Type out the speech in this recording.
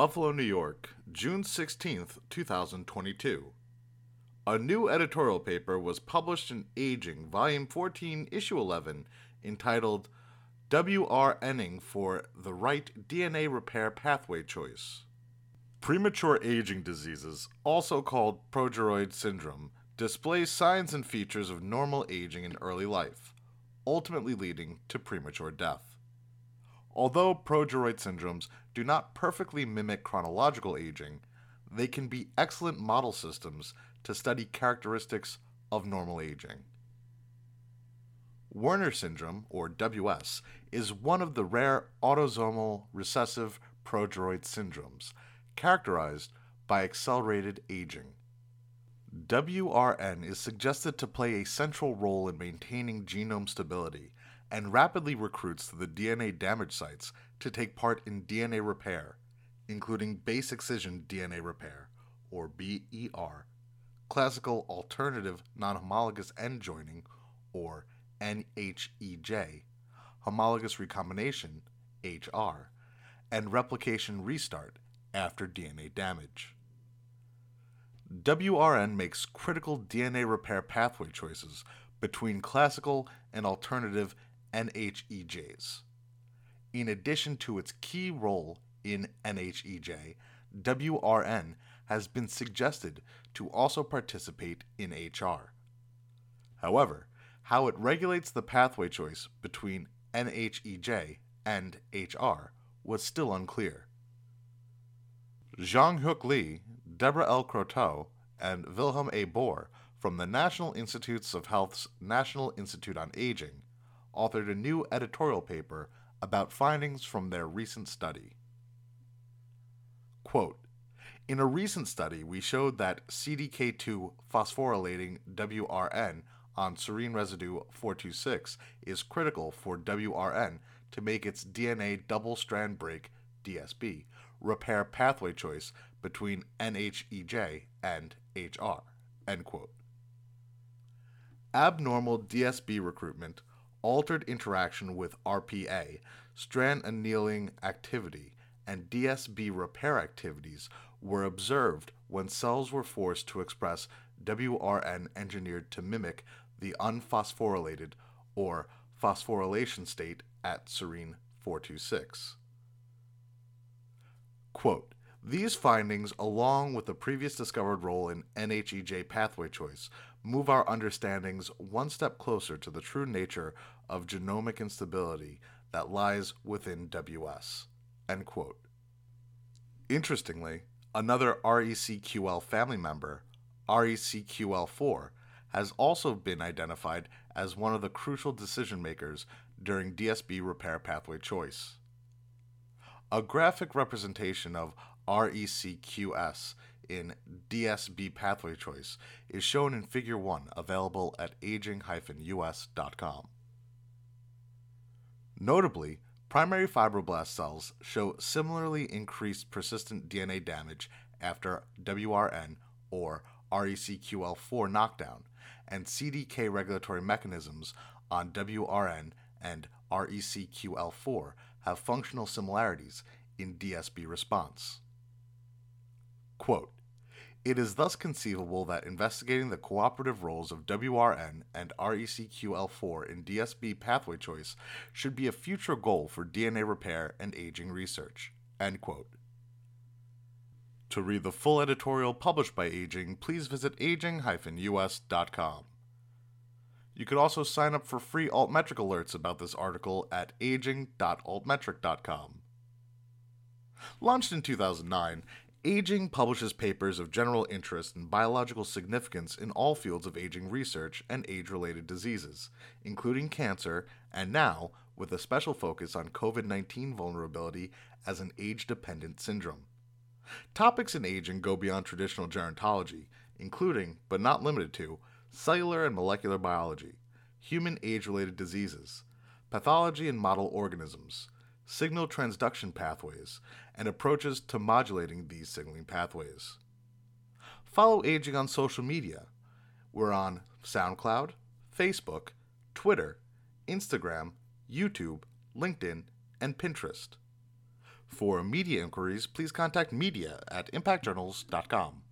Buffalo, New York, June 16th, 2022. A new editorial paper was published in Aging, Volume 14, Issue 11, entitled WRNing for the Right DNA Repair Pathway Choice. Premature aging diseases, also called progeroid syndrome, display signs and features of normal aging in early life, ultimately leading to premature death. Although progeroid syndromes do not perfectly mimic chronological aging, they can be excellent model systems to study characteristics of normal aging. Werner syndrome, or WS, is one of the rare autosomal recessive progeroid syndromes characterized by accelerated aging. WRN is suggested to play a central role in maintaining genome stability and rapidly recruits to the DNA damage sites to take part in DNA repair, including base excision DNA repair, or BER, classical alternative non homologous end joining, or NHEJ, homologous recombination, HR, and replication restart after DNA damage. WRN makes critical DNA repair pathway choices between classical and alternative NHEJs. In addition to its key role in NHEJ, WRN has been suggested to also participate in HR. However, how it regulates the pathway choice between NHEJ and HR was still unclear. Jong-Hyuk Lee, Deborah L. Croteau, and Vilhelm A. Bohr from the National Institutes of Health's National Institute on Aging authored a new editorial paper about findings from their recent study. Quote, in a recent study, we showed that CDK2 phosphorylating WRN on serine residue 426 is critical for WRN to make its DNA double strand break DSB repair pathway choice between NHEJ and HR. Abnormal DSB recruitment, altered interaction with RPA, strand annealing activity, and DSB repair activities were observed when cells were forced to express WRN engineered to mimic the unphosphorylated or phosphorylation state at serine 426. Quote, these findings, along with the previous discovered role in NHEJ pathway choice, move our understandings one step closer to the true nature of genomic instability that lies within WS. End quote. Interestingly, another RECQL family member, RECQL4, has also been identified as one of the crucial decision makers during DSB repair pathway choice. A graphic representation of RECQS in DSB pathway choice is shown in Figure 1, available at aging-us.com. Notably, primary fibroblast cells show similarly increased persistent DNA damage after WRN or RECQL4 knockdown, and CDK regulatory mechanisms on WRN and RECQL4 have functional similarities in DSB response. Quote, it is thus conceivable that investigating the cooperative roles of WRN and RECQL4 in DSB pathway choice should be a future goal for DNA repair and aging research. To read the full editorial published by Aging, please visit aging-us.com. You could also sign up for free altmetric alerts about this article at aging.altmetric.com. Launched in 2009, Aging publishes papers of general interest and biological significance in all fields of aging research and age related diseases, including cancer, and now with a special focus on COVID 19 vulnerability as an age dependent syndrome. Topics in aging go beyond traditional gerontology, including, but not limited to, cellular and molecular biology, human age related diseases, pathology and model organisms, signal transduction pathways, and approaches to modulating these signaling pathways. Follow Aging on social media. We're on SoundCloud, Facebook, Twitter, Instagram, YouTube, LinkedIn, and Pinterest. For media inquiries, please contact media at impactjournals.com.